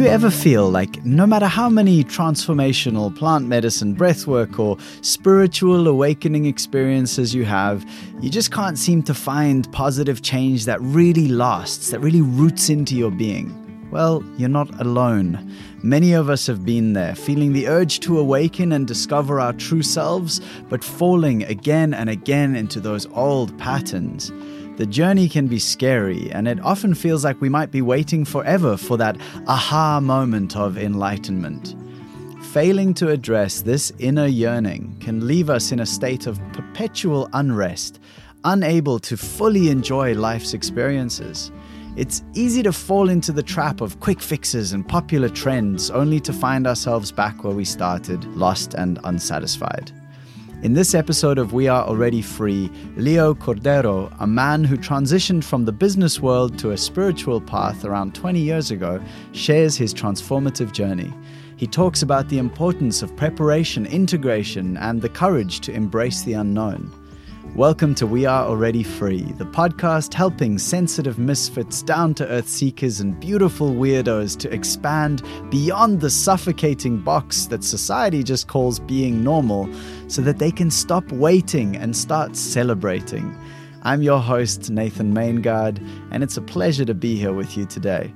you ever feel like no matter how many transformational plant medicine, breathwork, or spiritual awakening experiences you have, you just can't seem to find positive change that really lasts, that really roots into your being? Well, you're not alone. Many of us have been there, feeling the urge to awaken and discover our true selves, but falling again and again into those old patterns. The journey can be scary, and it often feels like we might be waiting forever for that aha moment of enlightenment. Failing to address this inner yearning can leave us in a state of perpetual unrest, unable to fully enjoy life's experiences. It's easy to fall into the trap of quick fixes and popular trends, only to find ourselves back where we started, lost and unsatisfied. In this episode of We Are Already Free, Leo Cordero, a man who transitioned from the business world to a spiritual path around 20 years ago, shares his transformative journey. He talks about the importance of preparation, integration, and the courage to embrace the unknown. Welcome to We Are Already Free, the podcast helping sensitive misfits, down to earth seekers, and beautiful weirdos to expand beyond the suffocating box that society just calls being normal so that they can stop waiting and start celebrating. I'm your host, Nathan Maingard, and it's a pleasure to be here with you today.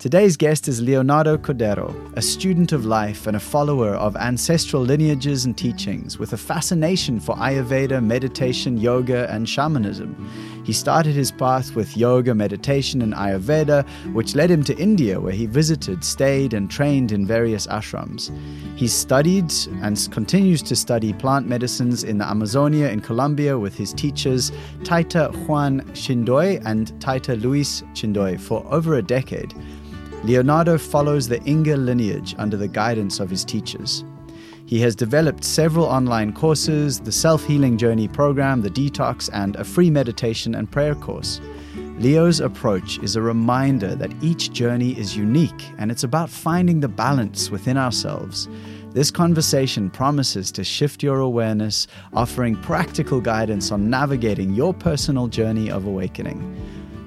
Today's guest is Leonardo Cordero, a student of life and a follower of ancestral lineages and teachings with a fascination for Ayurveda, meditation, yoga, and shamanism. He started his path with yoga, meditation, and Ayurveda, which led him to India, where he visited, stayed, and trained in various ashrams. He studied and continues to study plant medicines in the Amazonia in Colombia with his teachers Taita Juan Chindoy and Taita Luis Chindoy for over a decade. Leonardo follows the Inga lineage under the guidance of his teachers. He has developed several online courses, the Self Healing Journey program, the Detox, and a free meditation and prayer course. Leo's approach is a reminder that each journey is unique and it's about finding the balance within ourselves. This conversation promises to shift your awareness, offering practical guidance on navigating your personal journey of awakening.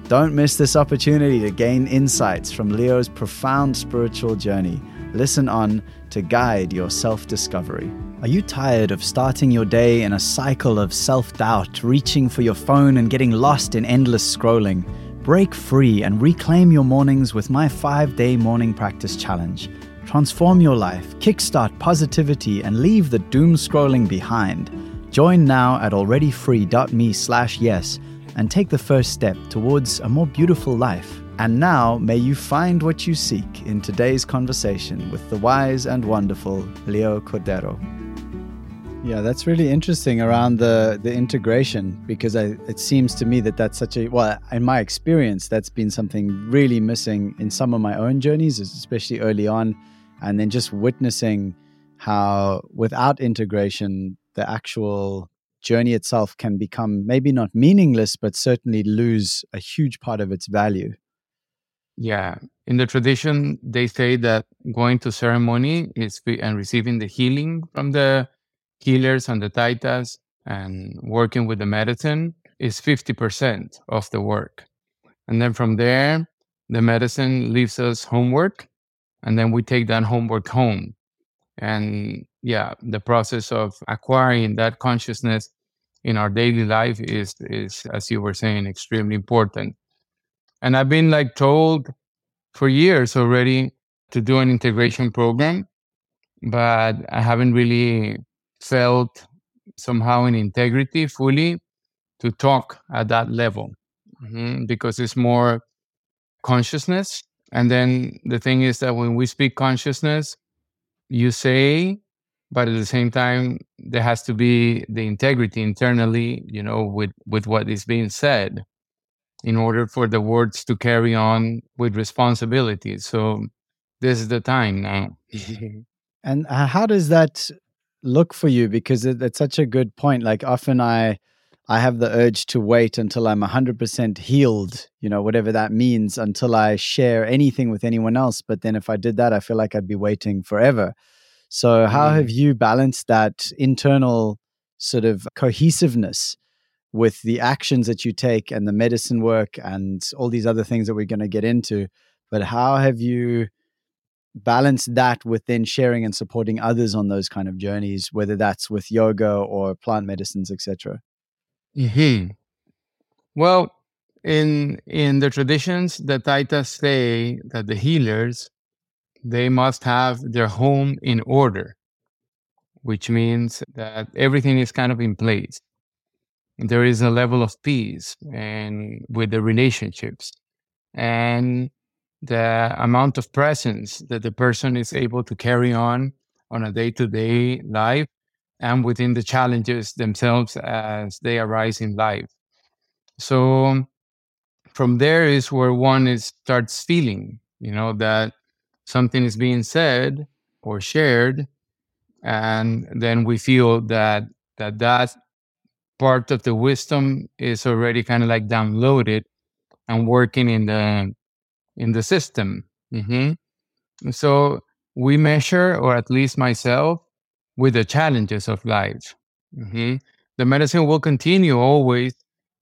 Don't miss this opportunity to gain insights from Leo's profound spiritual journey. Listen on to guide your self discovery. Are you tired of starting your day in a cycle of self doubt, reaching for your phone and getting lost in endless scrolling? Break free and reclaim your mornings with my five day morning practice challenge. Transform your life, kickstart positivity, and leave the doom scrolling behind. Join now at alreadyfree.me slash yes and take the first step towards a more beautiful life. And now, may you find what you seek in today's conversation with the wise and wonderful Leo Cordero. Yeah, that's really interesting around the the integration because I, it seems to me that that's such a well, in my experience, that's been something really missing in some of my own journeys, especially early on, and then just witnessing how without integration, the actual journey itself can become maybe not meaningless, but certainly lose a huge part of its value. Yeah. In the tradition, they say that going to ceremony is and receiving the healing from the healers and the taitas and working with the medicine is 50% of the work. And then from there, the medicine leaves us homework, and then we take that homework home. And yeah, the process of acquiring that consciousness in our daily life is is as you were saying extremely important and i've been like told for years already to do an integration program but i haven't really felt somehow in integrity fully to talk at that level mm-hmm. because it's more consciousness and then the thing is that when we speak consciousness you say but at the same time there has to be the integrity internally you know with with what is being said in order for the words to carry on with responsibility. So this is the time now. And how does that look for you? Because it, it's such a good point. Like often i i have the urge to wait until i'm 100% healed you know whatever that means until i share anything with anyone else. But then if i did that i feel like i'd be waiting forever. So, how mm. have you balanced that internal sort of cohesiveness with the actions that you take and the medicine work and all these other things that we're going to get into? But how have you balanced that with then sharing and supporting others on those kind of journeys, whether that's with yoga or plant medicines, etc. Hmm. Well, in in the traditions, the Taitas say that the healers they must have their home in order, which means that everything is kind of in place. There is a level of peace and with the relationships and the amount of presence that the person is able to carry on on a day-to-day life and within the challenges themselves as they arise in life. So from there is where one is starts feeling, you know, that something is being said or shared, and then we feel that that that part of the wisdom is already kind of like downloaded and working in the in the system. Mm-hmm. So we measure, or at least myself, with the challenges of life. Mm-hmm. The medicine will continue always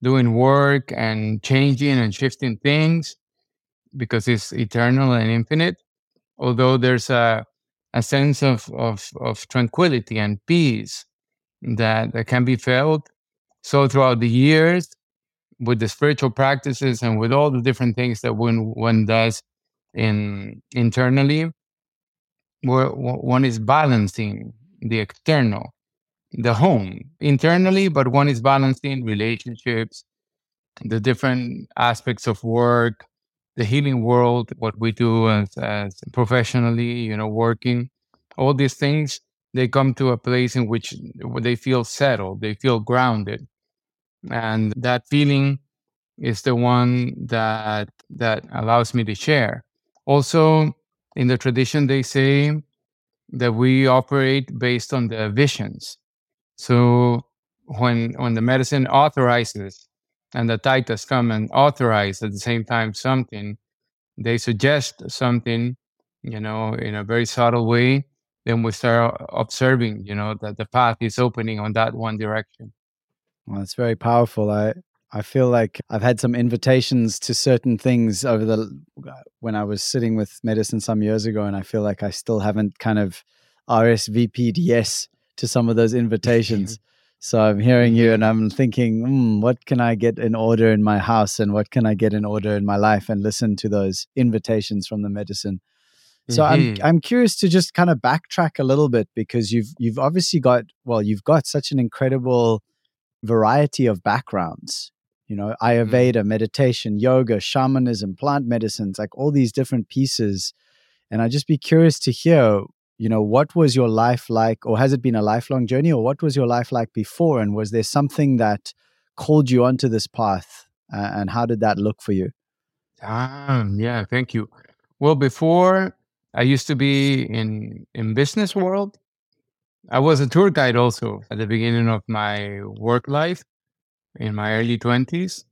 doing work and changing and shifting things because it's eternal and infinite. Although there's a, a sense of, of, of tranquility and peace that, that can be felt. So throughout the years, with the spiritual practices and with all the different things that one one does in internally, where one is balancing the external, the home internally, but one is balancing relationships, the different aspects of work, the healing world, what we do as, as professionally, you know, working, all these things, they come to a place in which they feel settled, they feel grounded. And that feeling is the one that that allows me to share. Also, in the tradition, they say that we operate based on the visions. So when when the medicine authorizes and the taitas come and authorize at the same time something, they suggest something, you know, in a very subtle way, then we start observing, you know, that the path is opening on that one direction. Well, it's very powerful. I I feel like I've had some invitations to certain things over the when I was sitting with medicine some years ago, and I feel like I still haven't kind of RSVP'd yes to some of those invitations. so I'm hearing you, and I'm thinking, mm, what can I get in order in my house, and what can I get in order in my life, and listen to those invitations from the medicine. So mm-hmm. I'm I'm curious to just kind of backtrack a little bit because you've you've obviously got well you've got such an incredible variety of backgrounds you know mm-hmm. ayurveda mm. meditation yoga shamanism plant medicines like all these different pieces and i'd just be curious to hear you know what was your life like or has it been a lifelong journey or what was your life like before and was there something that called you onto this path uh, and how did that look for you um, yeah thank you well before i used to be in in business world i was a tour guide also at the beginning of my work life in my early 20s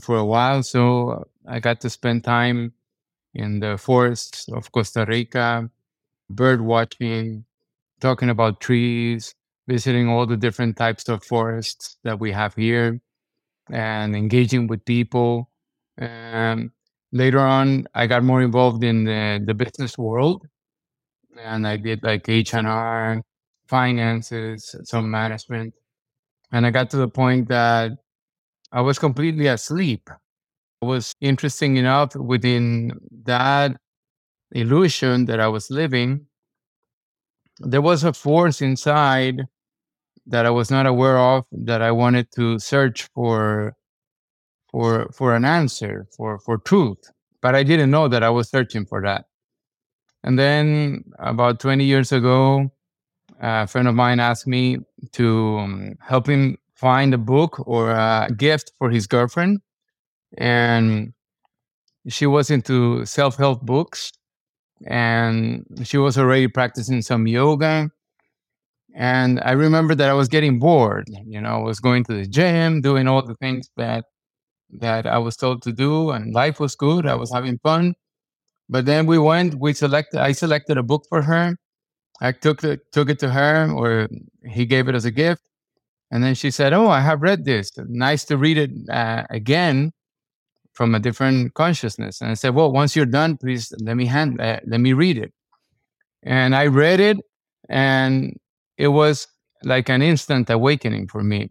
for a while. So I got to spend time in the forests of Costa Rica, bird watching, talking about trees, visiting all the different types of forests that we have here, and engaging with people. And later on, I got more involved in the, the business world, and I did like H and R, finances, some management. And I got to the point that I was completely asleep. It was interesting enough within that illusion that I was living, there was a force inside that I was not aware of that I wanted to search for for for an answer, for for truth. But I didn't know that I was searching for that. And then about 20 years ago, a friend of mine asked me to um, help him find a book or a gift for his girlfriend. And she was into self help books and she was already practicing some yoga. And I remember that I was getting bored. You know, I was going to the gym, doing all the things that that I was told to do, and life was good. I was having fun. But then we went, we selected, I selected a book for her, I took it took it to her, or he gave it as a gift, and then she said, "Oh, I have read this. Nice to read it uh, again from a different consciousness." And I said, "Well, once you're done, please let me hand uh, let me read it." And I read it, and it was like an instant awakening for me.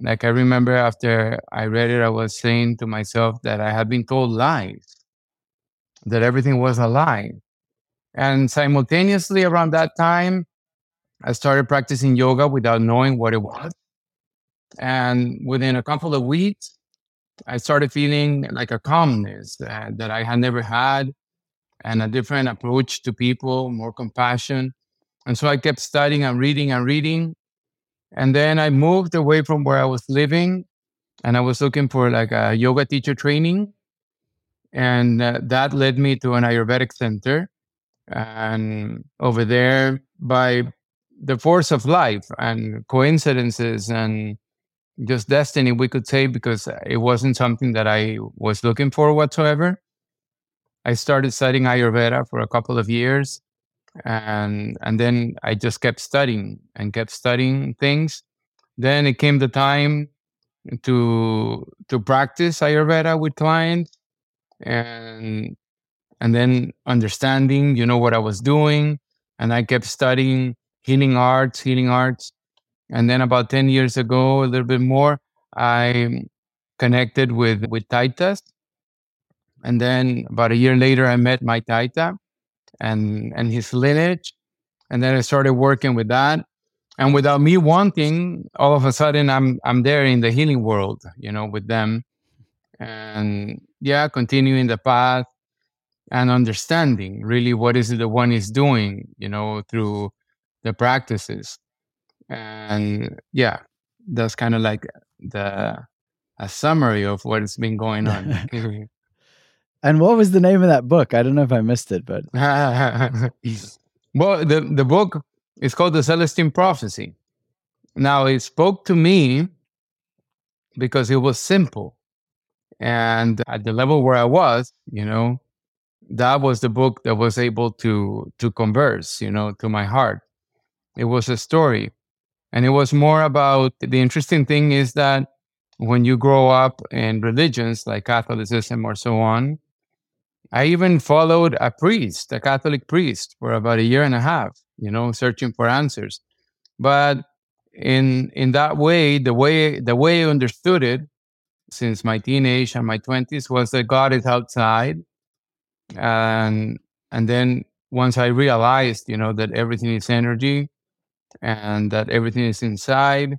Like I remember after I read it, I was saying to myself that I had been told lies, that everything was a lie. And simultaneously around that time, I started practicing yoga without knowing what it was. And within a couple of weeks, I started feeling like a calmness that, I had never had and a different approach to people, more compassion. And so I kept studying and reading and reading. And then I moved away from where I was living and I was looking for like a yoga teacher training. And uh, that led me to an Ayurvedic center. And over there, by the force of life and coincidences and just destiny, we could say, because it wasn't something that I was looking for whatsoever. I started studying Ayurveda for a couple of years, and and then I just kept studying and kept studying things. Then it came the time to to practice Ayurveda with clients, and and then understanding, you know, what I was doing, and I kept studying healing arts, healing arts, and then about 10 years ago, a little bit more, I connected with, with Taitas. And then about a year later, I met my Taita and, and his lineage. And then I started working with that. And without me wanting, all of a sudden I'm I'm there in the healing world, you know, with them. And yeah, continuing the path and understanding really what is it the one is doing, you know, through the practices. And yeah that's kind of like the a summary of what's been going on. And what was the name of that book? I don't know if i missed it but well the, the book is called the celestine prophecy. Now it spoke to me because it was simple. And at the level where i was you know that was the book that was able to to converse you know to my heart it was a story and it was more about the interesting thing is that when you grow up in religions like Catholicism or so on, I even followed a priest, a Catholic priest, for about a year and a half, you know, searching for answers. But in in that way, the way the way I understood it since my teenage and my twenties was that God is outside. And and then once I realized, you know, that everything is energy, and that everything is inside.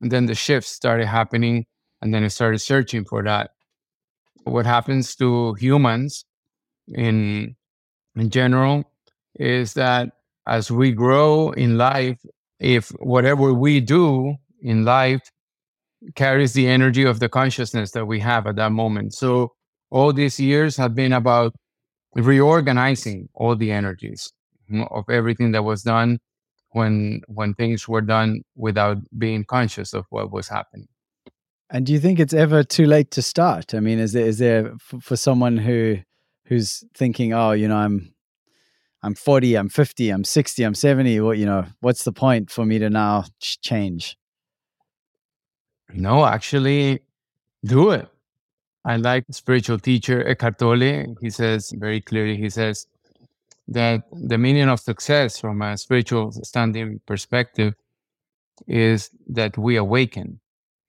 And then the shifts started happening, and then I started searching for that. What happens to humans in in general is that as we grow in life, if whatever we do in life carries the energy of the consciousness that we have at that moment. So all these years have been about reorganizing all the energies of everything that was done when when things were done without being conscious of what was happening. And do you think it's ever too late to start? I mean, is there is there for someone who who's thinking, oh, you know, I'm I'm 40, I'm 50, I'm 60, I'm 70. What you know, what's the point for me to now change? No, actually, do it. I like spiritual teacher Eckhart Tolle. He says very clearly. He says, that the meaning of success from a spiritual standing perspective is that we awaken,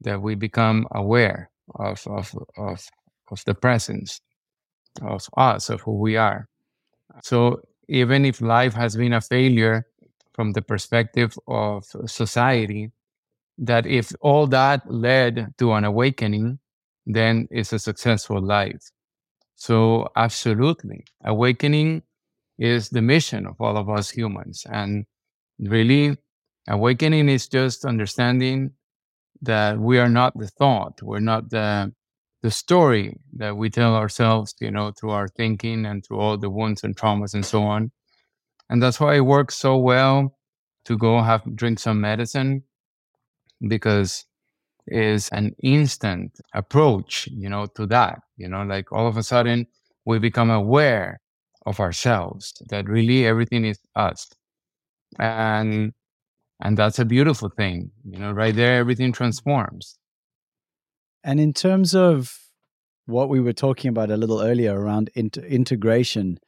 that we become aware of, of, of, of the presence of us, of who we are. So even if life has been a failure from the perspective of society, that if all that led to an awakening, then it's a successful life. So absolutely, awakening is the mission of all of us humans. And really, awakening is just understanding that we are not the thought, we're not the the story that we tell ourselves, you know, through our thinking and through all the wounds and traumas and so on. And that's why it works so well to go have drink some medicine because is an instant approach, you know, to that. You know, like all of a sudden we become aware of ourselves that really everything is us and and that's a beautiful thing you know right there everything transforms and in terms of what we were talking about a little earlier around integration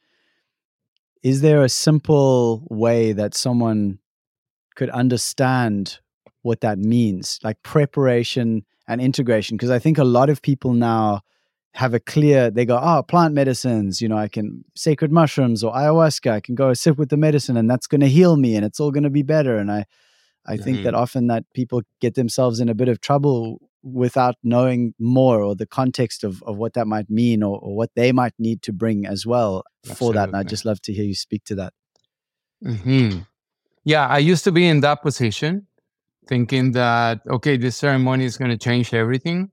is there a simple way that someone could understand what that means, like preparation and integration? Because I think a lot of people now have a clear, they go, oh, plant medicines, you know, I can sacred mushrooms or ayahuasca, I can go sit with the medicine and that's going to heal me and it's all going to be better. And I, I mm-hmm. think that mm-hmm. often that people get themselves in a bit of trouble without knowing more or the context of, of what that might mean or, or what they might need to bring as well Absolutely. for that. And I'd just love to hear you speak to that. Mm-hmm. Yeah, I used to be in that position, thinking that, okay, this ceremony is going to change everything.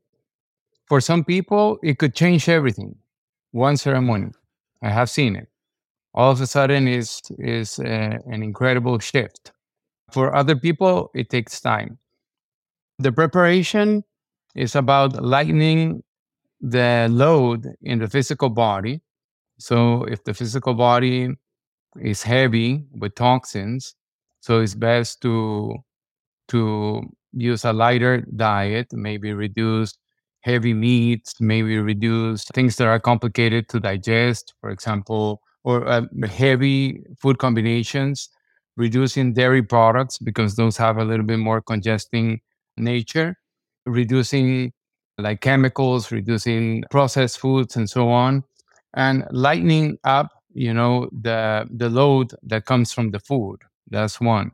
For some people, it could change everything. One ceremony. I have seen it. All of a sudden, is is uh, an incredible shift. For other people, it takes time. The preparation is about lightening the load in the physical body. So if the physical body is heavy with toxins, so it's best to to use a lighter diet, maybe reduce heavy meats, maybe reduce things that are complicated to digest, for example, or uh, heavy food combinations, reducing dairy products because those have a little bit more congesting nature reducing like chemicals, reducing processed foods and so on, and lightening up, you know, the the load that comes from the food. That's one.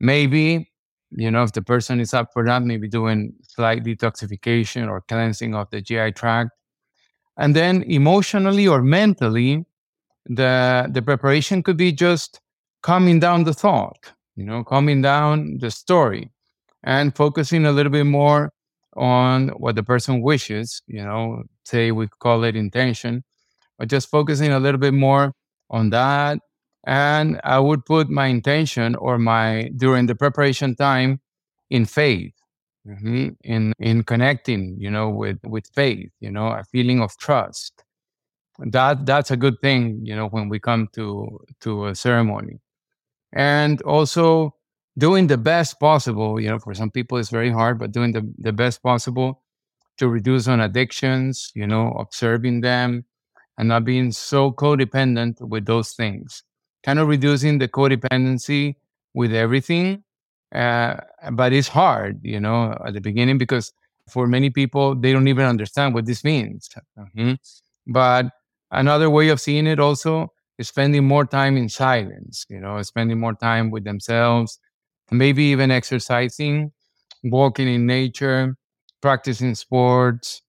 Maybe, you know, if the person is up for that, maybe doing slight detoxification or cleansing of the GI tract. And then emotionally or mentally, the the preparation could be just calming down the thought, you know, calming down the story and focusing a little bit more on what the person wishes, you know, say we call it intention, but just focusing a little bit more on that. And I would put my intention or my during the preparation time in faith, mm-hmm, in in connecting, you know, with with faith, you know, a feeling of trust. That that's a good thing, you know, when we come to to a ceremony, and also doing the best possible. You know, for some people it's very hard, but doing the, the best possible to reduce on addictions, you know, observing them and not being so codependent with those things. Kind of reducing the codependency with everything. Uh, but it's hard, you know, at the beginning because for many people, they don't even understand what this means. Mm-hmm. But another way of seeing it also is spending more time in silence, you know, spending more time with themselves, maybe even exercising, walking in nature, practicing sports.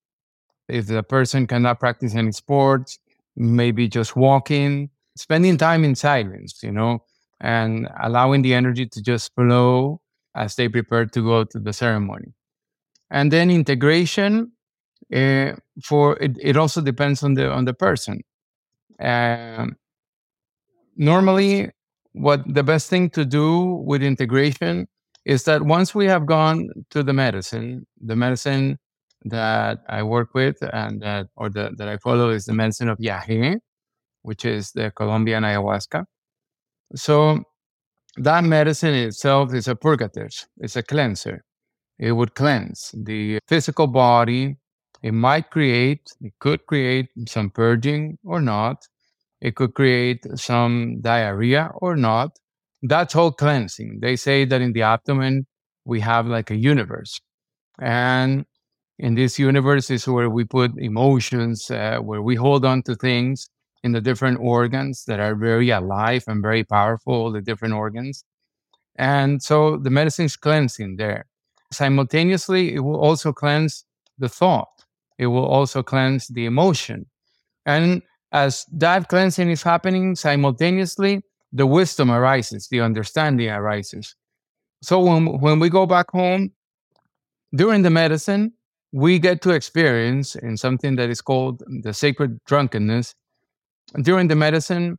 If the person cannot practice any sports, maybe just walking, spending time in silence, you know, and allowing the energy to just flow as they prepare to go to the ceremony. And then integration uh, for it, it also depends on the on the person. Um, normally, what the best thing to do with integration is that once we have gone to the medicine, the medicine that I work with and that or the, that I follow is the medicine of Yahe, which is the Colombian ayahuasca. So that medicine itself is a purgative, it's a cleanser. It would cleanse the physical body. It might create, it could create some purging or not. It could create some diarrhea or not. That's all cleansing. They say that in the abdomen, we have like a universe. And in this universe is where we put emotions, uh, where we hold on to things in the different organs that are very alive and very powerful, the different organs. And so the medicine is cleansing there. Simultaneously, it will also cleanse the thought. It will also cleanse the emotion. And as that cleansing is happening simultaneously, the wisdom arises, the understanding arises. So when, when we go back home, during the medicine, we get to experience in something that is called the sacred drunkenness. During the medicine,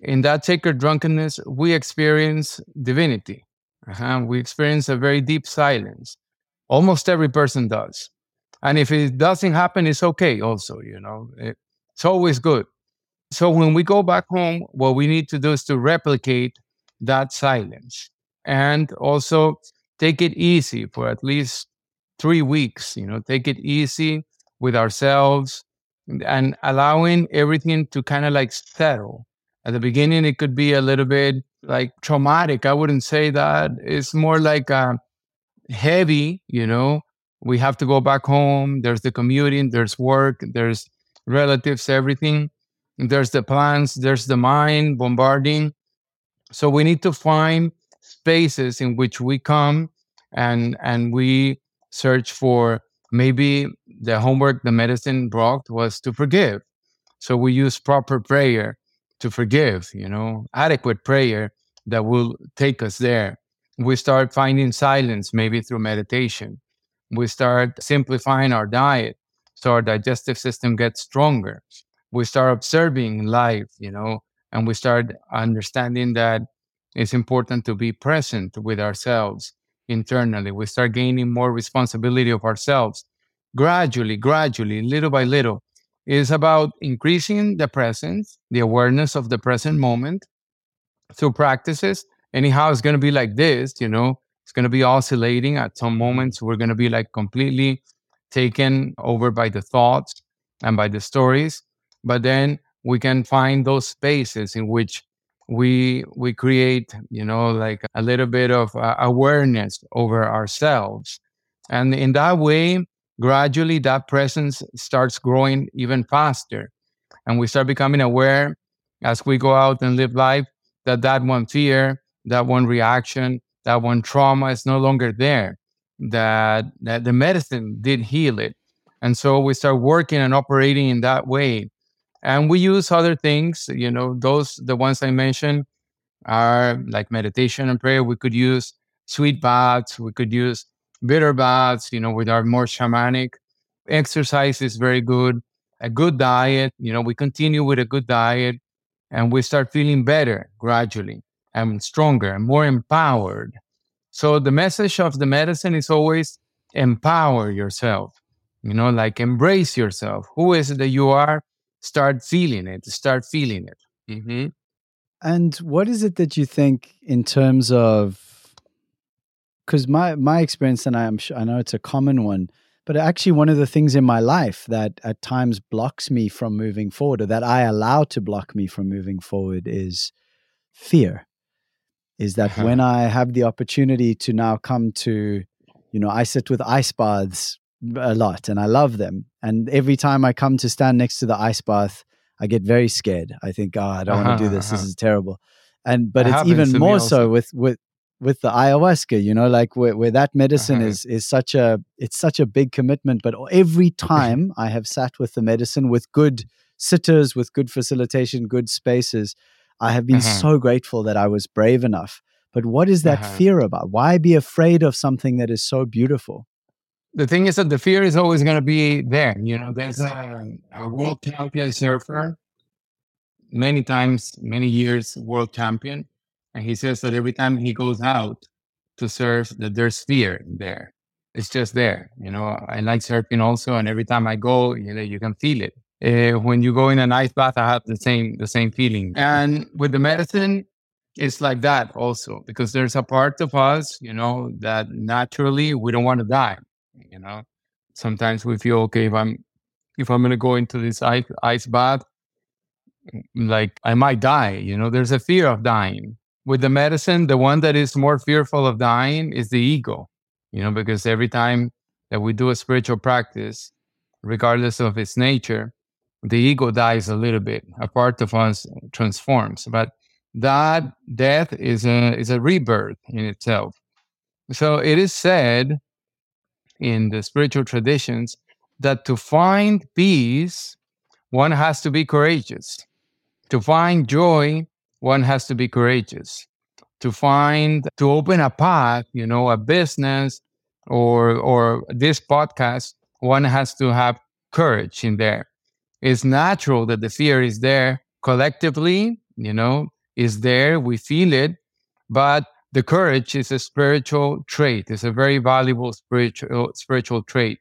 in that sacred drunkenness, we experience divinity. Uh-huh. We experience a very deep silence. Almost every person does. And if it doesn't happen, it's okay also, you know. It, it's always good. So when we go back home, what we need to do is to replicate that silence and also take it easy for at least three weeks. You know, take it easy with ourselves and allowing everything to kind of like settle At the beginning, it could be a little bit like traumatic. I wouldn't say that. It's more like uh, heavy, you know. We have to go back home. There's the commuting, there's work, there's relatives, everything. There's the plans, there's the mind bombarding. So we need to find spaces in which we come and and we search for maybe the homework the medicine brought was to forgive. So we use proper prayer to forgive, you know, adequate prayer that will take us there. We start finding silence maybe through meditation. We start simplifying our diet so our digestive system gets stronger. We start observing life, you know, and we start understanding that it's important to be present with ourselves internally. We start gaining more responsibility of ourselves gradually, gradually, little by little. It's about increasing the presence, the awareness of the present moment through practices. Anyhow, it's going to be like this, you know, it's going to be oscillating. At some moments, we're going to be like completely taken over by the thoughts and by the stories. But then we can find those spaces in which we we create you know like a little bit of uh, awareness over ourselves and in that way gradually that presence starts growing even faster. And we start becoming aware as we go out and live life that that one fear that one reaction that one trauma is no longer there that, that the medicine did heal it. And so we start working and operating in that way. And we use other things you know those the ones i mentioned are like meditation and prayer. We could use sweet baths. We could use bitter baths you know with our more shamanic exercise is very good a good diet you know we continue with a good diet and we start feeling better gradually and stronger and more empowered so the message of the medicine is always empower yourself you know like embrace yourself who is it that you are start feeling it, start feeling it. Mm-hmm. And what is it that you think in terms of? Because my my experience, and I am I know it's a common one, but actually one of the things in my life that at times blocks me from moving forward, or that I allow to block me from moving forward, is fear. Is that uh-huh. when I have the opportunity to now come to, you know, I sit with ice baths a lot and I love them. And every time I come to stand next to the ice bath, I get very scared. I think, oh, I don't uh-huh, want to do this. Uh-huh. This is terrible. And but it it's even more so with with with the ayahuasca, you know, like where, where that medicine uh-huh. is is such a it's such a big commitment. But every time I have sat with the medicine with good sitters, with good facilitation, good spaces, I have been uh-huh. so grateful that I was brave enough. But what is that uh-huh. fear about? Why be afraid of something that is so beautiful? the thing is that the fear is always going to be there. You know, there's a, a, world champion surfer, many times, many years world champion, and he says that every time he goes out to surf, that there's fear there. It's just there. You know, I like surfing also, and every time I go, you know, you can feel it. Uh, when you go in an ice bath, I have the same the same feeling. And with the medicine, it's like that also because there's a part of us, you know, that naturally we don't want to die you know sometimes we feel okay if i'm if i'm gonna go into this ice, ice bath like i might die you know there's a fear of dying with the medicine the one that is more fearful of dying is the ego you know because every time that we do a spiritual practice regardless of its nature the ego dies a little bit a part of us transforms but that death is a is a rebirth in itself so it is said in the spiritual traditions that to find peace, one has to be courageous. To find joy, one has to be courageous. To find, to open a path, you know, a business or, or this podcast, one has to have courage in there. It's natural that the fear is there collectively, you know, is there. We feel it, but the courage is a spiritual trait. It's a very valuable spiritual spiritual trait.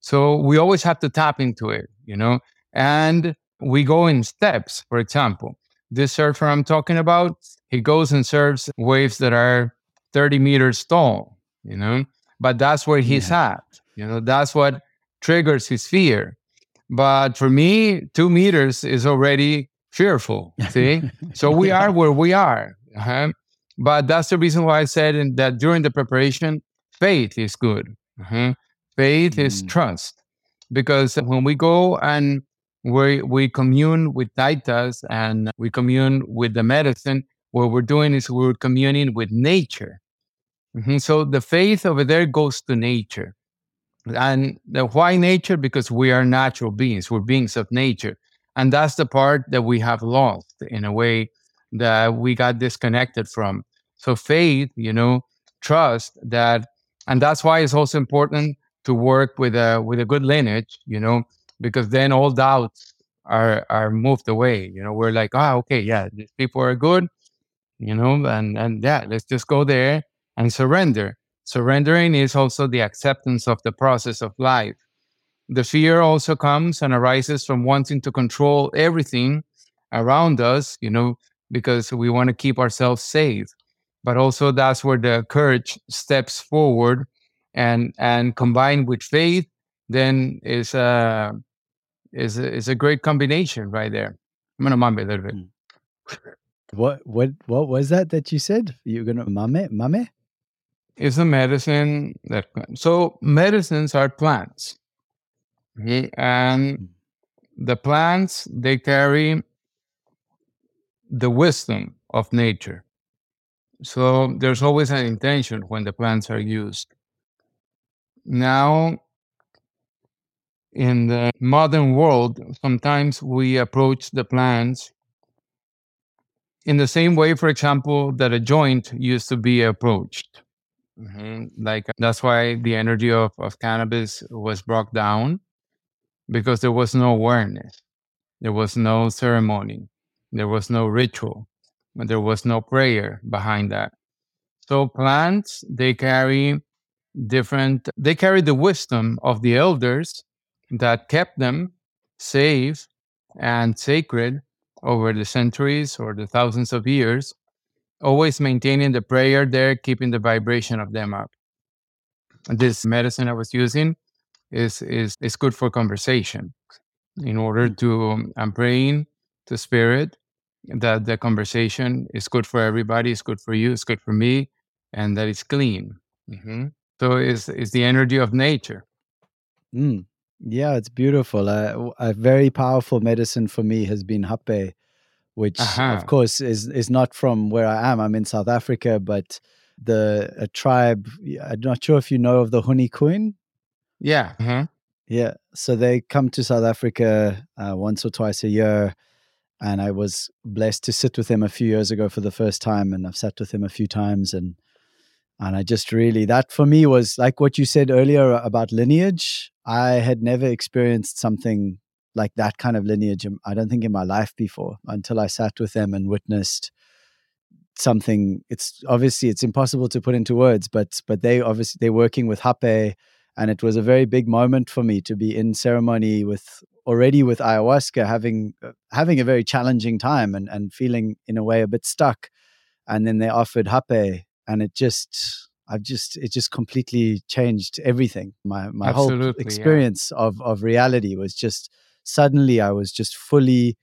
So we always have to tap into it, you know. And we go in steps. For example, this surfer I'm talking about, he goes and surfs waves that are 30 meters tall, you know. But that's where he's yeah. at. You know, that's what triggers his fear. But for me, two meters is already fearful. See, so we are where we are. Uh-huh. But that's the reason why I said in, that during the preparation, faith is good. Uh-huh. Faith mm. is trust, because when we go and we we commune with taitas and we commune with the medicine, what we're doing is we're communing with nature. Mm-hmm. So the faith over there goes to nature. And the why nature? Because we are natural beings, we're beings of nature. And that's the part that we have lost in a way that we got disconnected from. So faith, you know, trust that, and that's why it's also important to work with a with a good lineage, you know, because then all doubts are are moved away. You know, we're like, ah, okay, yeah, these people are good, you know, and and yeah, let's just go there and surrender. Surrendering is also the acceptance of the process of life. The fear also comes and arises from wanting to control everything around us, you know, because we want to keep ourselves safe. But also that's where the courage steps forward and and combined with faith, then is a is a, is a great combination right there. I'm gonna mambe a little bit. Hmm. What what what was that that you said? You're gonna mame mame? is a medicine that so medicines are plants okay? and mm. the plants they carry the wisdom of nature so there's always an intention when the plants are used now in the modern world sometimes we approach the plants in the same way for example that a joint used to be approached Mm-hmm. Like that's why the energy of, of cannabis was brought down because there was no awareness, there was no ceremony, there was no ritual, and there was no prayer behind that. So plants they carry different they carry the wisdom of the elders that kept them safe and sacred over the centuries or the thousands of years always maintaining the prayer there, keeping the vibration of them up. This medicine I was using is is is good for conversation. In order mm. to, um, I'm praying to spirit that the conversation is good for everybody, it's good for you, it's good for me, and that it's clean. Mm-hmm. So it's it's the energy of nature. Mm. Yeah, it's beautiful. Uh, a very powerful medicine for me has been hape which uh-huh. of course is is not from where I am. I'm in South Africa, but the a tribe. I'm not sure if you know of the Huni Kuin. Yeah. Uh-huh. Yeah. So they come to South Africa uh, once or twice a year, and I was blessed to sit with him a few years ago for the first time, and I've sat with him a few times, and and I just really that for me was like what you said earlier about lineage. I had never experienced something like that kind of lineage i don't think in my life before until i sat with them and witnessed something. It's obviously it's impossible to put into words but but they obviously they're working with hape and it was a very big moment for me to be in ceremony with already with ayahuasca having uh, having a very challenging time and and feeling in a way a bit stuck. And then they offered hape and it just I've just it just completely changed everything. My my Absolutely, whole experience yeah. of of reality was just suddenly I was just fully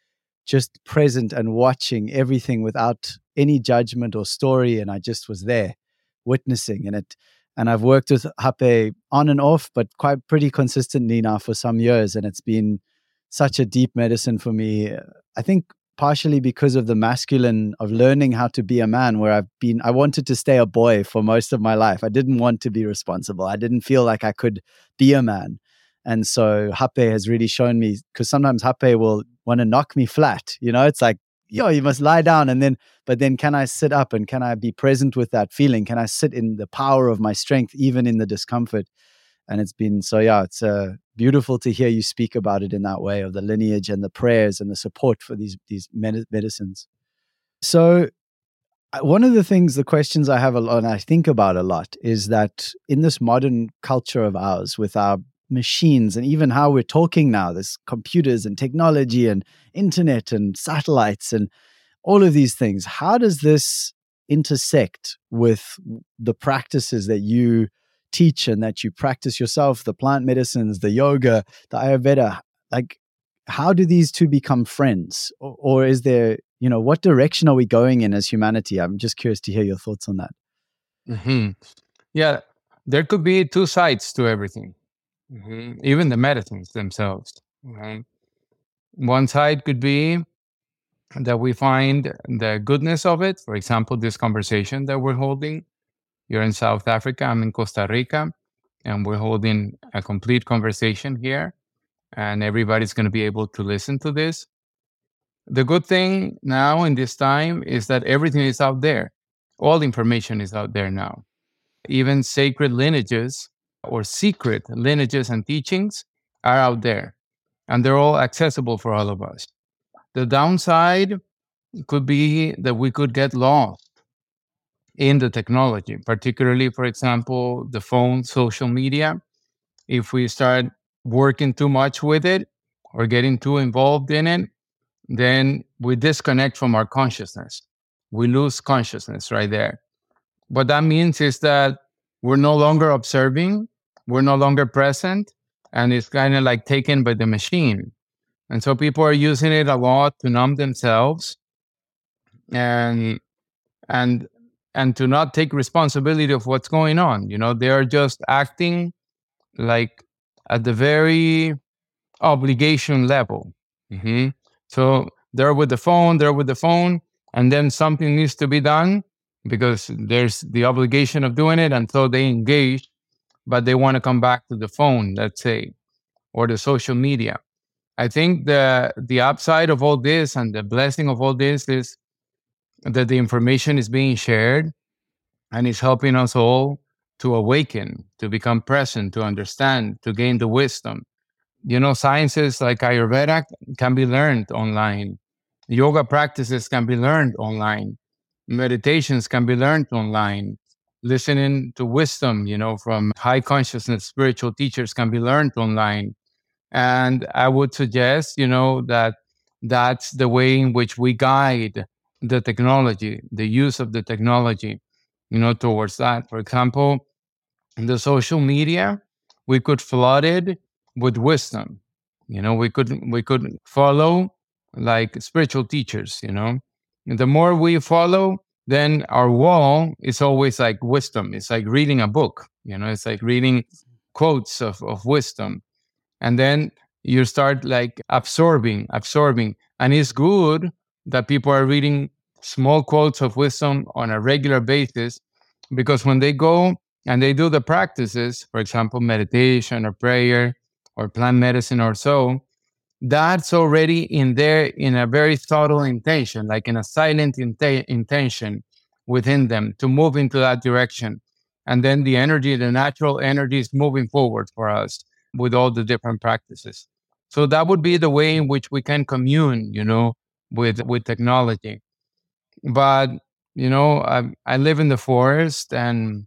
just present and watching everything without any judgment or story. And I just was there witnessing and it. And I've worked with Hape on and off, but quite pretty consistently now for some years. And it's been such a deep medicine for me. I think partially because of the masculine of learning how to be a man where I've been I wanted to stay a boy for most of my life. I didn't want to be responsible. I didn't feel like I could be a man. And so Hape has really shown me because sometimes Hape will want to knock me flat. You know, it's like, yo, you must lie down. And then, but then can I sit up and can I be present with that feeling? Can I sit in the power of my strength, even in the discomfort? And it's been so, yeah, it's uh, beautiful to hear you speak about it in that way of the lineage and the prayers and the support for these, these medicines. So, one of the things, the questions I have a lot, and I think about a lot, is that in this modern culture of ours, with our machines and even how we're talking now there's computers and technology and internet and satellites and all of these things how does this intersect with the practices that you teach and that you practice yourself the plant medicines the yoga the ayurveda like how do these two become friends? Or, or is there, you know, what direction are we going in as humanity? I'm just curious to hear your thoughts on that. Mm-hmm. Yeah, there could be two sides to everything, mm-hmm. even the medicines themselves. Right? One side could be that we find the goodness of it. For example, this conversation that we're holding. You're in South Africa, I'm in Costa Rica, and we're holding a complete conversation here, and everybody's going to be able to listen to this. The good thing now in this time is that everything is out there. All information is out there now. Even sacred lineages or secret lineages and teachings are out there, and they're all accessible for all of us. The downside could be that we could get lost in the technology, particularly, for example, the phone, social media. If we start working too much with it or getting too involved in it, then we disconnect from our consciousness. We lose consciousness right there. What that means is that we're no longer observing, we're no longer present, and it's kind of like taken by the machine. And so people are using it a lot to numb themselves and and and to not take responsibility of what's going on. You know, they are just acting like at the very obligation level. Mm-hmm. So they're with the phone, they're with the phone, and then something needs to be done because there's the obligation of doing it. And so they engage, but they want to come back to the phone, let's say, or the social media. I think the the upside of all this and the blessing of all this is that the information is being shared and is helping us all to awaken, to become present, to understand, to gain the wisdom. You know, sciences like Ayurveda can be learned online. Yoga practices can be learned online. Meditations can be learned online. Listening to wisdom, you know, from high consciousness spiritual teachers can be learned online and I would suggest, you know, that that's the way in which we guide the technology, the use of the technology, you know, towards that. For example, the social media, we could flood it with wisdom. You know, we could we could follow like spiritual teachers, you know. And the more we follow, then our wall is always like wisdom. It's like reading a book, you know, it's like reading quotes of, of wisdom and then you start like absorbing absorbing and it's good that people are reading small quotes of wisdom on a regular basis because when they go and they do the practices for example meditation or prayer or plant medicine or so that's already in there in a very subtle intention like in a silent intention within them to move into that direction and then the energy the natural energy is moving forward for us with all the different practices. So that would be the way in which we can commune, you know, with with technology. But you know, I, I live in the forest, and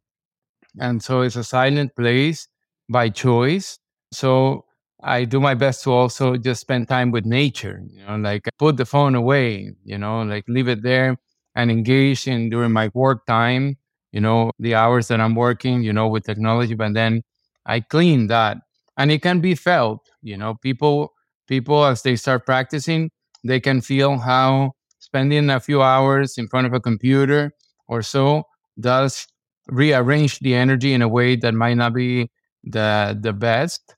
and so it's a silent place by choice. So I do my best to also just spend time with nature, you know, like put the phone away, you know, like leave it there and engage in during my work time, you know, the hours that I'm working, you know, with technology, but then I clean that and it can be felt you know people people as they start practicing they can feel how spending a few hours in front of a computer or so does rearrange the energy in a way that might not be the the best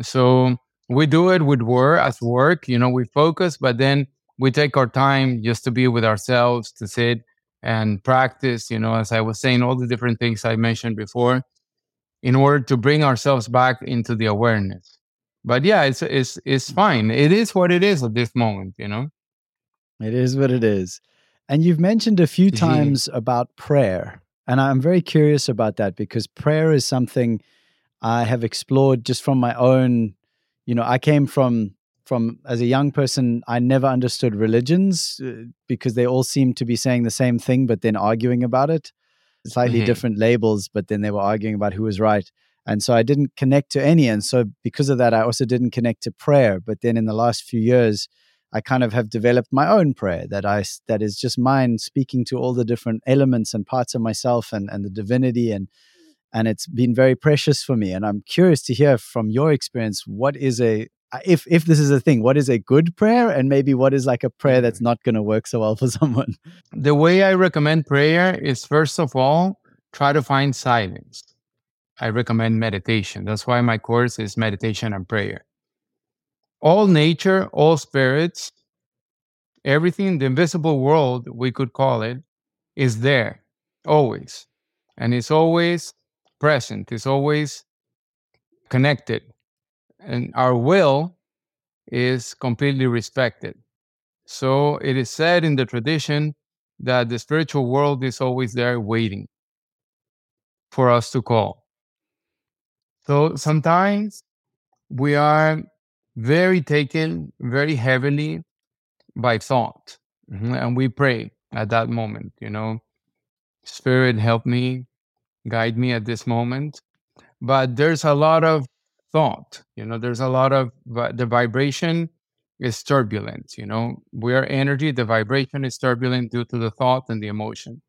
so we do it with work as work you know we focus but then we take our time just to be with ourselves to sit and practice you know as i was saying all the different things i mentioned before in order to bring ourselves back into the awareness. But yeah, it's it's it's fine. It is what it is at this moment, you know. It is what it is. And you've mentioned a few mm-hmm. times about prayer. And I'm very curious about that because prayer is something I have explored just from my own, you know, I came from from as a young person I never understood religions uh, because they all seemed to be saying the same thing but then arguing about it slightly mm-hmm. different labels, but then they were arguing about who was right. And so I didn't connect to any. And so because of that, I also didn't connect to prayer. But then in the last few years, I kind of have developed my own prayer that I that is just mine speaking to all the different elements and parts of myself and, and the divinity and and it's been very precious for me. And I'm curious to hear from your experience what is a if if this is a thing, what is a good prayer, and maybe what is like a prayer that's mm. not going to work so well for someone? The way I recommend prayer is first of all try to find silence. I recommend meditation. That's why my course is meditation and prayer. All nature, all spirits, everything, the invisible world, we could call it, is there always. And it's always present, it's always connected. And our will is completely respected. So it is said in the tradition that the spiritual world is always there waiting for us to call. So sometimes we are very taken very heavily by thought. Mm-hmm. And we pray at that moment, you know, Spirit, help me, guide me at this moment. But there's a lot of thought, you know, there's a lot of the vibration is turbulent, you know, we are energy, the vibration is turbulent due to the thought and the emotion.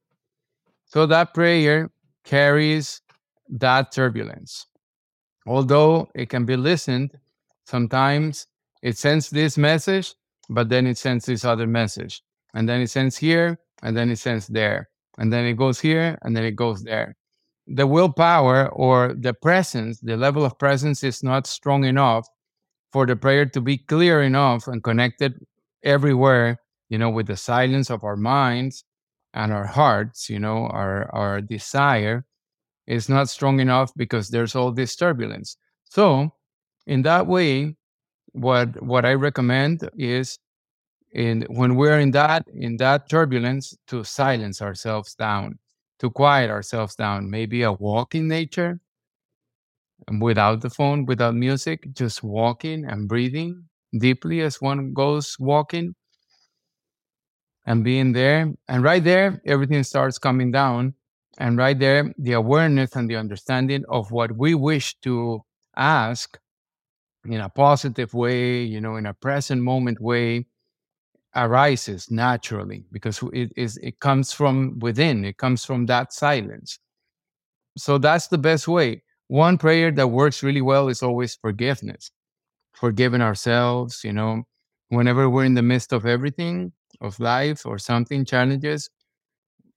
So that prayer carries that turbulence. Although it can be listened, sometimes it sends this message, but then it sends this other message. And then it sends here, and then it sends there. And then it goes here, and then it goes there. The willpower or the presence, the level of presence is not strong enough for the prayer to be clear enough and connected everywhere, you know, with the silence of our minds and our hearts, you know, our, our desire is not strong enough because there's all this turbulence. So, in that way, what what I recommend is in when we're in that in that turbulence to silence ourselves down, to quiet ourselves down, maybe a walk in nature without the phone, without music, just walking and breathing deeply as one goes walking and being there. And right there, everything starts coming down. And right there, the awareness and the understanding of what we wish to ask in a positive way, you know, in a present moment way, arises naturally because it is it comes from within. It comes from that silence. So that's the best way. One prayer that works really well is always forgiveness. Forgiving ourselves, you know, whenever we're in the midst of everything, of life or something, challenges,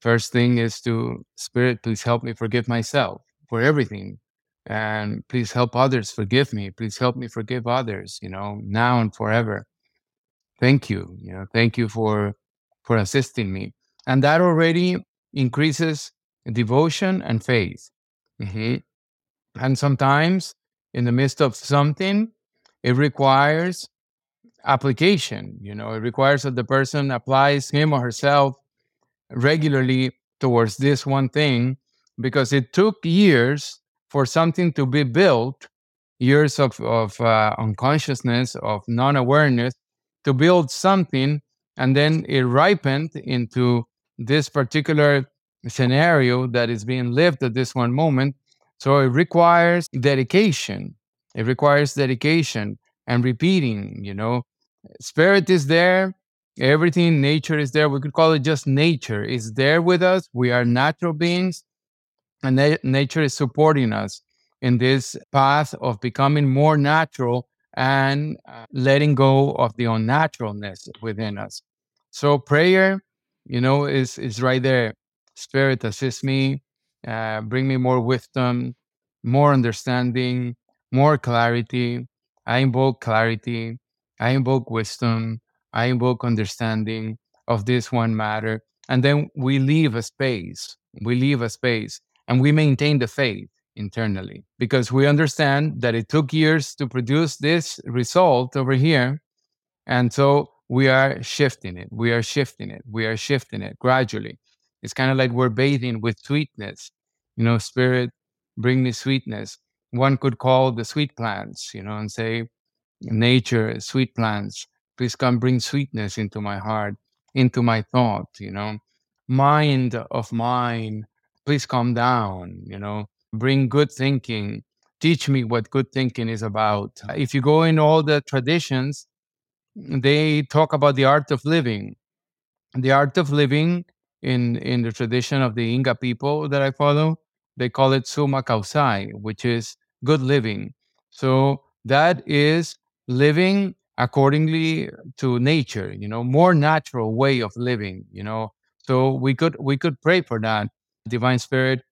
first thing is to, Spirit, please help me forgive myself for everything. And please help others forgive me. Please help me forgive others, you know, now and forever. Thank you. You know, thank you for for assisting me. And that already increases devotion and faith. Mm-hmm. And sometimes in the midst of something, it requires application. You know, it requires that the person applies him or herself regularly towards this one thing because it took years for something to be built, years of, of uh, unconsciousness, of non awareness, to build something. And then it ripened into this particular scenario that is being lived at this one moment. So it requires dedication. It requires dedication and repeating, you know, spirit is there everything nature is there we could call it just nature is there with us we are natural beings and na- nature is supporting us in this path of becoming more natural and uh, letting go of the unnaturalness within us. So prayer you know is is right there. Spirit assist me uh, bring me more wisdom more understanding more clarity. I invoke clarity. I invoke wisdom, I invoke understanding of this one matter. And then we leave a space, we leave a space, and we maintain the faith internally because we understand that it took years to produce this result over here. And so we are shifting it, we are shifting it, we are shifting it gradually. It's kind of like we're bathing with sweetness. You know, spirit, bring me sweetness. One could call the sweet plants, you know, and say, nature, sweet plants. Please come bring sweetness into my heart, into my thought, you know. Mind of mine, please calm down, you know. Bring good thinking. Teach me what good thinking is about. If you go in all the traditions, they talk about the art of living. The art of living in, in the tradition of the Inga people that I follow, they call it sumak kawsay, which is good living. So that is living accordingly to nature, you know, more natural way of living, you know. So we could we could pray for that. Divine Spirit,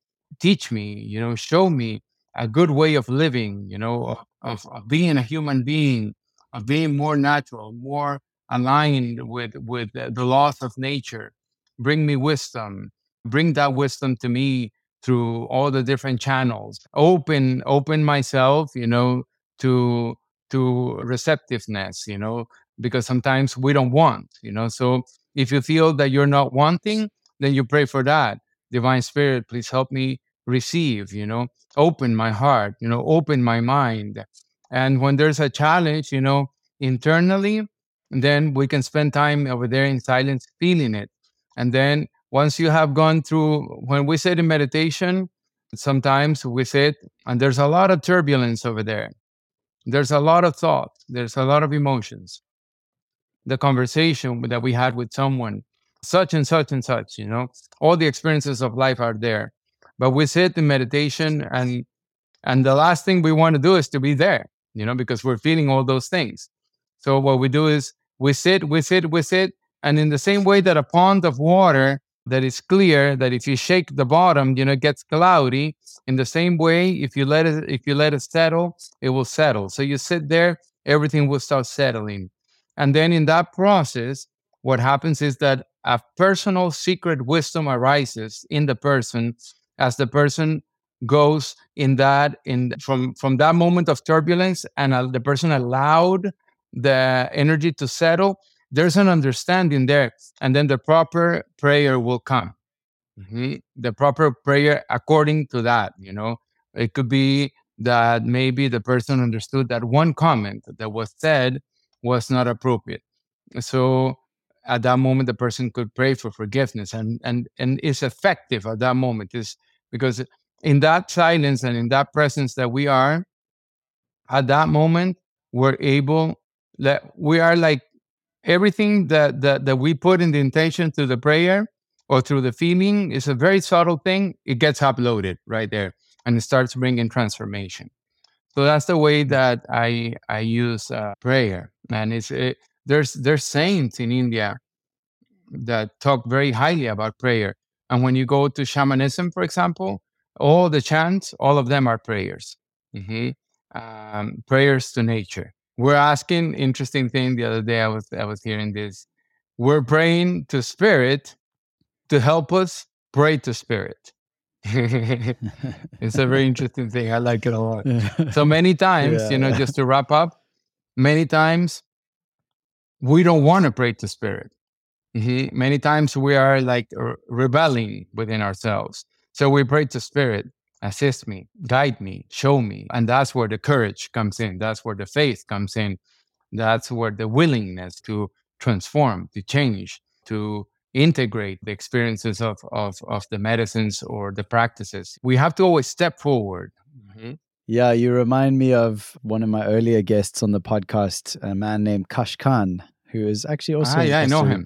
teach me, you know, show me a good way of living, you know, of, of being a human being, of being more natural, more aligned with with the laws of nature. Bring me wisdom. Bring that wisdom to me through all the different channels. Open open myself, you know, to to receptiveness, you know, because sometimes we don't want, you know. So if you feel that you're not wanting, then you pray for that. Divine Spirit, please help me receive, you know, open my heart, you know, open my mind. And when there's a challenge, you know, internally, then we can spend time over there in silence feeling it. And then once you have gone through, when we sit in meditation, sometimes we sit and there's a lot of turbulence over there. There's a lot of thought, there's a lot of emotions. The conversation that we had with someone, such and such and such, you know, all the experiences of life are there. But we sit in meditation and and the last thing we want to do is to be there, you know, because we're feeling all those things. So what we do is we sit, we sit, we sit, and in the same way that a pond of water that is clear, that if you shake the bottom, you know, it gets cloudy. In the same way, if you let it, if you let it settle, it will settle. So you sit there, everything will start settling. And then in that process, what happens is that a personal secret wisdom arises in the person as the person goes in that in from from that moment of turbulence and uh, the person allowed the energy to settle there's an understanding there and then the proper prayer will come. Mm-hmm. the proper prayer according to that you know? It could be that maybe the person understood that one comment that was said was not appropriate. So at that moment the person could pray for forgiveness and and and is effective at that moment. Is because in that silence and in that presence that we are at that moment we're able that we are like everything that, that that we put in the intention through the prayer or through the feeling is a very subtle thing. It gets uploaded right there and it starts bringing transformation. So that's the way that i i use uh, prayer. And it's it, there's there's saints in india that talk very highly about prayer. And when you go to shamanism for example all the chants all of them are prayers. Mm-hmm. um, prayers to nature. We're asking interesting thing the other day i was i was hearing this. We're praying to spirit to help us pray to spirit. It's a very interesting thing. I like it a lot. So many times yeah. you know just to wrap up many times we don't want to pray to spirit mm-hmm. many times we are like rebelling within ourselves so we pray to spirit assist me, guide me, show me. And that's where the courage comes in. That's where the faith comes in. That's where the willingness to transform, to change, to integrate the experiences of, of, of the medicines or the practices. We have to always step forward. Mm-hmm. Yeah, you remind me of one of my earlier guests on the podcast, a man named Kash Khan, who is actually also ah, yeah, I know him.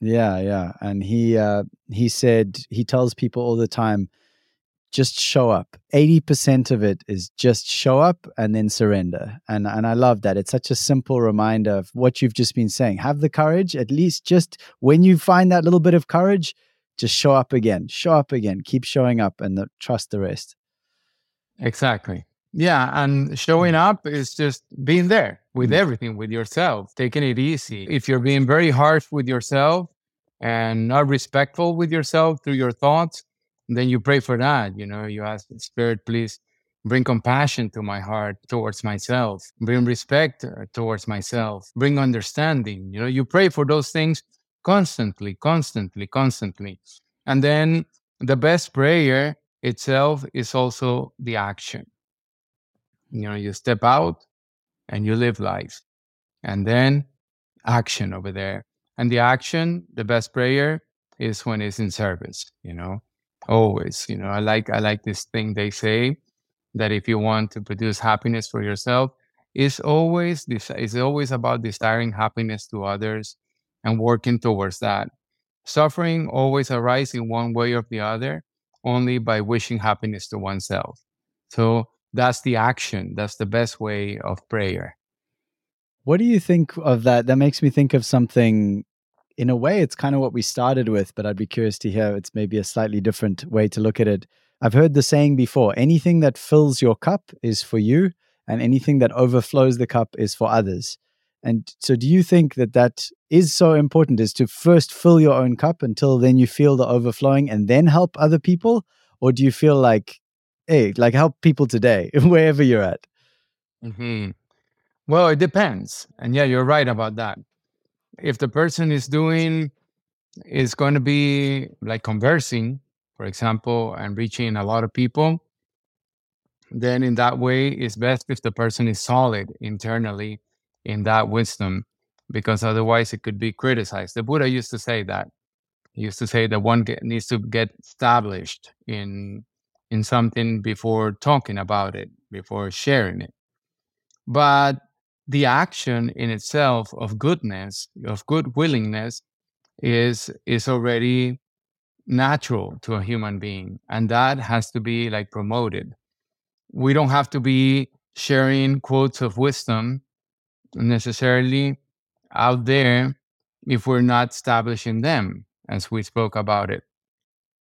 Yeah, yeah, and he uh, he said he tells people all the time, just show up. 80% of it is just show up and then surrender. And and I love that. It's such a simple reminder of what you've just been saying. Have the courage, at least just when you find that little bit of courage, just show up again. Show up again. Keep showing up and the, trust the rest. Exactly. Yeah, and showing mm. up is just being there with mm. everything, with yourself, taking it easy. If you're being very harsh with yourself and not respectful with yourself through your thoughts, then you pray for that. You know, you ask the Spirit, please bring compassion to my heart towards myself, bring respect uh, towards myself, bring understanding. You know, you pray for those things constantly, constantly, constantly. And then the best prayer itself is also the action. You know, you step out and you live life. And then action over there. And the action, the best prayer is when it's in service, you know always you know i like i like this thing they say that if you want to produce happiness for yourself it's always this it's always about desiring happiness to others and working towards that suffering always arises in one way or the other only by wishing happiness to oneself so that's the action that's the best way of prayer What do you think of that? That makes me think of something in a way, it's kind of what we started with, but I'd be curious to hear it's maybe a slightly different way to look at it. I've heard the saying before anything that fills your cup is for you, and anything that overflows the cup is for others. And so, do you think that that is so important? Is to first fill your own cup until then you feel the overflowing and then help other people? Or do you feel like, hey, like help people today, wherever you're at? Mm-hmm. Well, it depends. And yeah, you're right about that if the person is doing is going to be like conversing for example and reaching a lot of people then in that way it's best if the person is solid internally in that wisdom because otherwise it could be criticized. The buddha used to say that. He used to say that one get, needs to get established in in something before talking about it before sharing it. But the action in itself of goodness, of good willingness, is is already natural to a human being, and that has to be like promoted. We don't have to be sharing quotes of wisdom necessarily out there if we're not establishing them, as we spoke about it.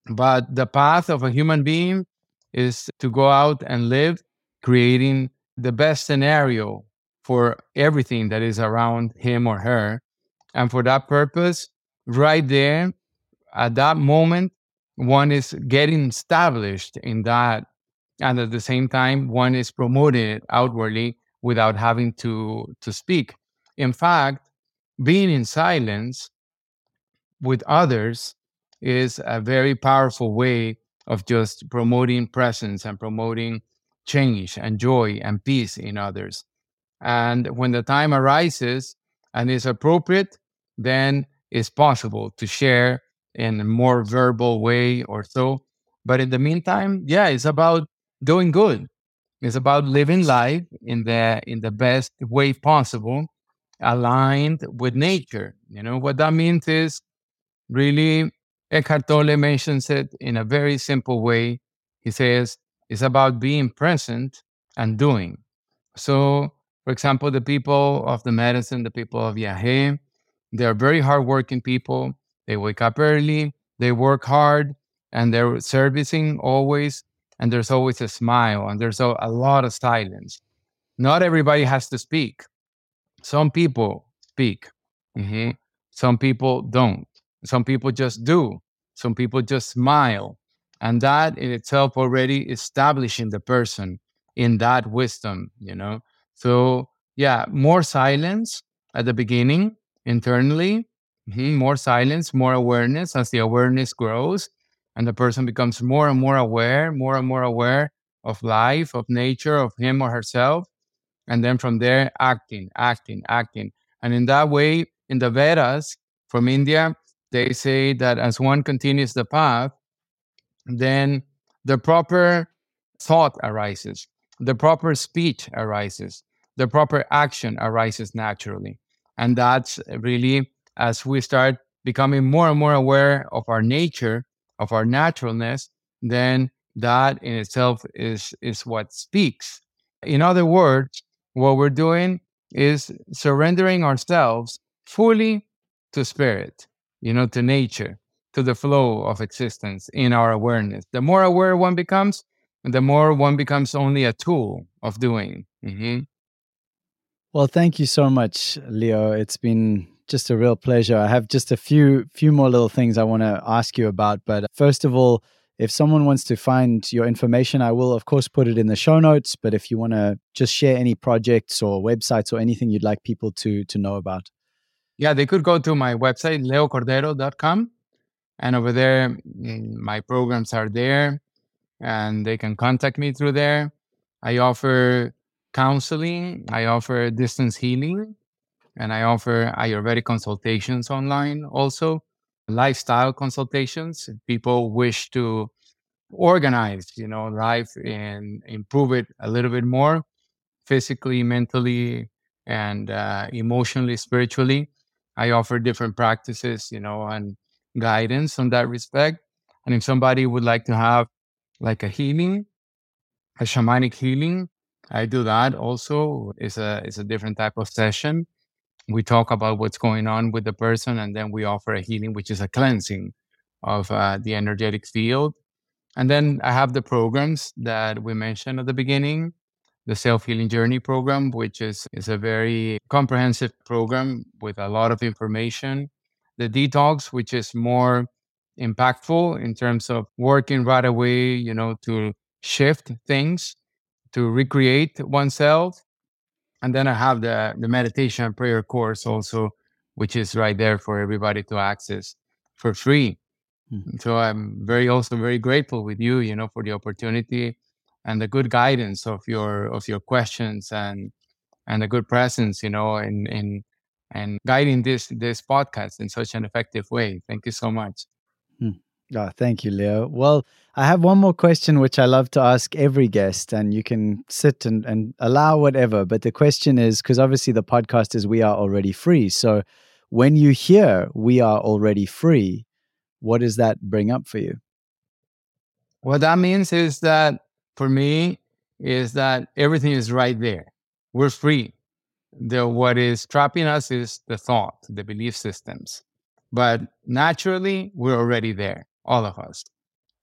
But the path of a human being is to go out and live, creating the best scenario for everything that is around him or her. And for that purpose, right there, at that moment, one is getting established in that. And at the same time, one is promoting outwardly without having to, to speak. In fact, being in silence with others is a very powerful way of just promoting presence and promoting change and joy and peace in others. And when the time arises and is appropriate, then it's possible to share in a more verbal way or so. But in the meantime, yeah, it's about doing good. It's about living life in the in the best way possible, aligned with nature. You know what that means is really Eckhart Tolle mentions it in a very simple way. He says it's about being present and doing. So for example, the people of the medicine, the people of yagé, they're very hardworking people. They wake up early, they work hard, and they're servicing always. And there's always a smile, and there's a, a lot of silence. Not everybody has to speak. Some people speak. Mm-hmm. Some people don't. Some people just do. Some people just smile. And that in itself already establishing the person in that wisdom, you know. So, yeah, more silence at the beginning internally, mm-hmm, more silence, more awareness as the awareness grows and the person becomes more and more aware, more and more aware of life, of nature, of him or herself. And then from there, acting, acting, acting. And in that way, in the Vedas from India, they say that as one continues the path, then the proper thought arises the proper speech arises, the proper action arises naturally. And that's really as we start becoming more and more aware of our nature, of our naturalness, then that in itself is, is what speaks. In other words, what we're doing is surrendering ourselves fully to spirit, you know, to nature, to the flow of existence in our awareness. The more aware one becomes, the more one becomes only a tool of doing. Mm-hmm. Well, thank you so much, Leo. It's been just a real pleasure. I have just a few few more little things I want to ask you about, but first of all, if someone wants to find your information, I will of course put it in the show notes, but if you want to just share any projects or websites or anything you'd like people to to know about. Yeah, they could go to my website leocordero.com and over there mm, my programs are there and they can contact me through there. I offer counseling, I offer distance healing, and I offer Ayurvedic consultations online also, lifestyle consultations. People wish to organize, you know, life and improve it a little bit more physically, mentally, and uh, emotionally, spiritually. I offer different practices, you know, and guidance on that respect. And if somebody would like to have like a healing, a shamanic healing. I do that also. It's a it's a different type of session. We talk about what's going on with the person, and then we offer a healing, which is a cleansing of uh, the energetic field. And then I have the programs that we mentioned at the beginning the self healing journey program, which is, is a very comprehensive program with a lot of information. The detox, which is more impactful in terms of working right away, you know, to shift things, to recreate oneself. And then I have the, the meditation and prayer course also, which is right there for everybody to access for free. Mm-hmm. So I'm very also very grateful with you, you know, for the opportunity and the good guidance of your of your questions and and the good presence, you know, in in and guiding this this podcast in such an effective way. Thank you so much. Hmm. Oh, thank you, Leo. Well, I have one more question which I love to ask every guest, and you can sit and, and allow whatever. But the question is because obviously the podcast is We Are Already Free. So when you hear We Are Already Free, what does that bring up for you? What that means is that for me is that everything is right there. We're free. The what is trapping us is the thought, the belief systems. But naturally, we're already there, all of us.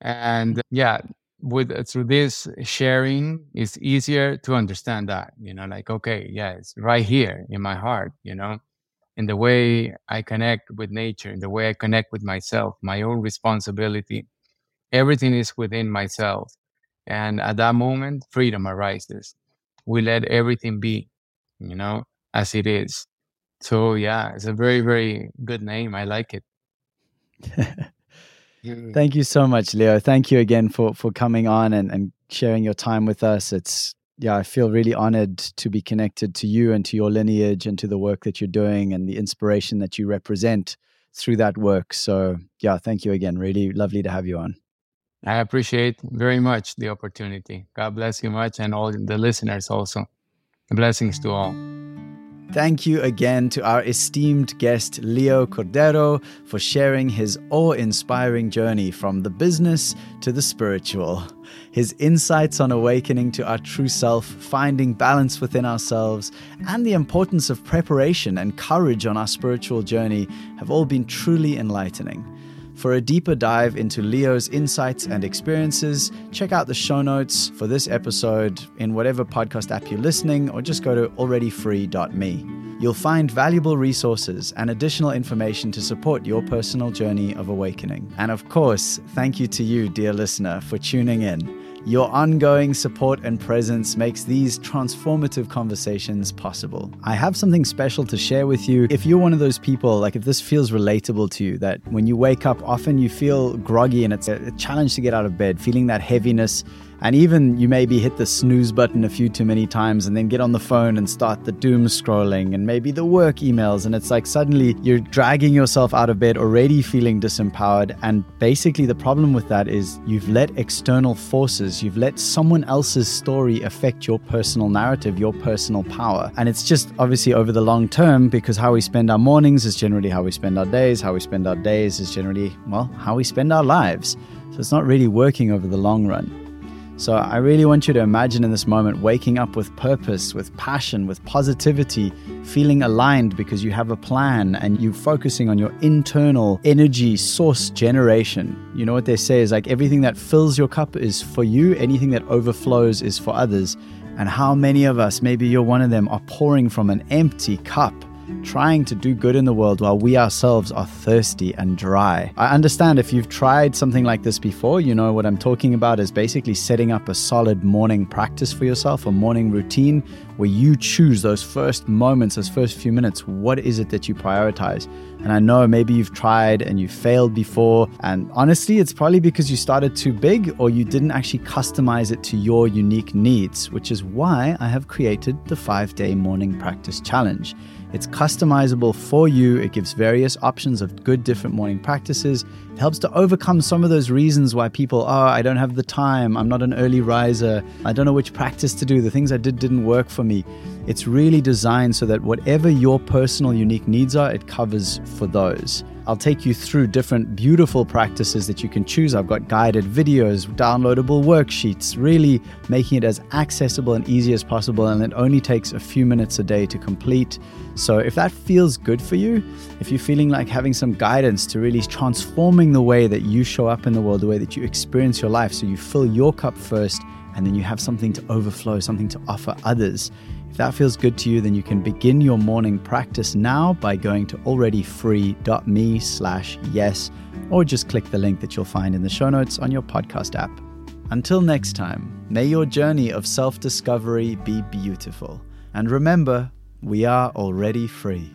And yeah, with uh, through this sharing, it's easier to understand that. You know, like okay, yeah, it's right here in my heart. You know, in the way I connect with nature, in the way I connect with myself, my own responsibility. Everything is within myself. And at that moment, freedom arises. We let everything be, you know, as it is. So, yeah, it's a very, very good name. I like it. Mm. Thank you so much, Leo. Thank you again for, for coming on and, and sharing your time with us. It's, yeah, I feel really honored to be connected to you and to your lineage and to the work that you're doing and the inspiration that you represent through that work. So, yeah, thank you again. Really lovely to have you on. I appreciate very much the opportunity. God bless you much and all the listeners also. Blessings to mm. all. Thank you again to our esteemed guest, Leo Cordero, for sharing his awe inspiring journey from the business to the spiritual. His insights on awakening to our true self, finding balance within ourselves, and the importance of preparation and courage on our spiritual journey have all been truly enlightening. For a deeper dive into Leo's insights and experiences, check out the show notes for this episode in whatever podcast app you're listening, or just go to alreadyfree.me. You'll find valuable resources and additional information to support your personal journey of awakening. And of course, thank you to you, dear listener, for tuning in. Your ongoing support and presence makes these transformative conversations possible. I have something special to share with you. If you're one of those people, like if this feels relatable to you, that when you wake up, often you feel groggy and it's a challenge to get out of bed, feeling that heaviness and even you maybe hit the snooze button a few too many times and then get on the phone and start the doom scrolling and maybe the work emails. And it's like suddenly you're dragging yourself out of bed already feeling disempowered. And basically, the problem with that is you've let external forces, you've let someone else's story affect your personal narrative, your personal power. And it's just obviously over the long term because how we spend our mornings is generally how we spend our days, how we spend our days is generally, well, how we spend our lives. So it's not really working over the long run. So I really want you to imagine in this moment waking up with purpose, with passion, with positivity, feeling aligned because you have a plan and you're focusing on your internal energy source generation. You know what they say is like everything that fills your cup is for you, anything that overflows is for others. And how many of us, maybe you're one of them, are pouring from an empty cup trying to do good in the world while we ourselves are thirsty and dry. I understand if you've tried something like this before, you know what I'm talking about is basically setting up a solid morning practice for yourself, a morning routine where you choose those first moments, those first few minutes. What is it that you prioritize? And I know maybe you've tried and you failed before. And honestly, it's probably because you started too big or you didn't actually customize it to your unique needs, which is why I have created the five day morning practice challenge. It's customizable for you. It gives various options of good different morning practices. It helps to overcome some of those reasons why people, oh, I don't have the time. I'm not an early riser. I don't know which practice to do. The things I did didn't work for me. It's really designed so that whatever your personal unique needs are, it covers for those. I'll take you through different beautiful practices that you can choose. I've got guided videos, downloadable worksheets, really making it as accessible and easy as possible. And it only takes a few minutes a day to complete. So if that feels good for you, if you're feeling like having some guidance to really transforming the way that you show up in the world, the way that you experience your life, so you fill your cup first and then you have something to overflow, something to offer others. If that feels good to you, then you can begin your morning practice now by going to alreadyfree.me slash yes, or just click the link that you'll find in the show notes on your podcast app. Until next time, may your journey of self discovery be beautiful. And remember, we are already free.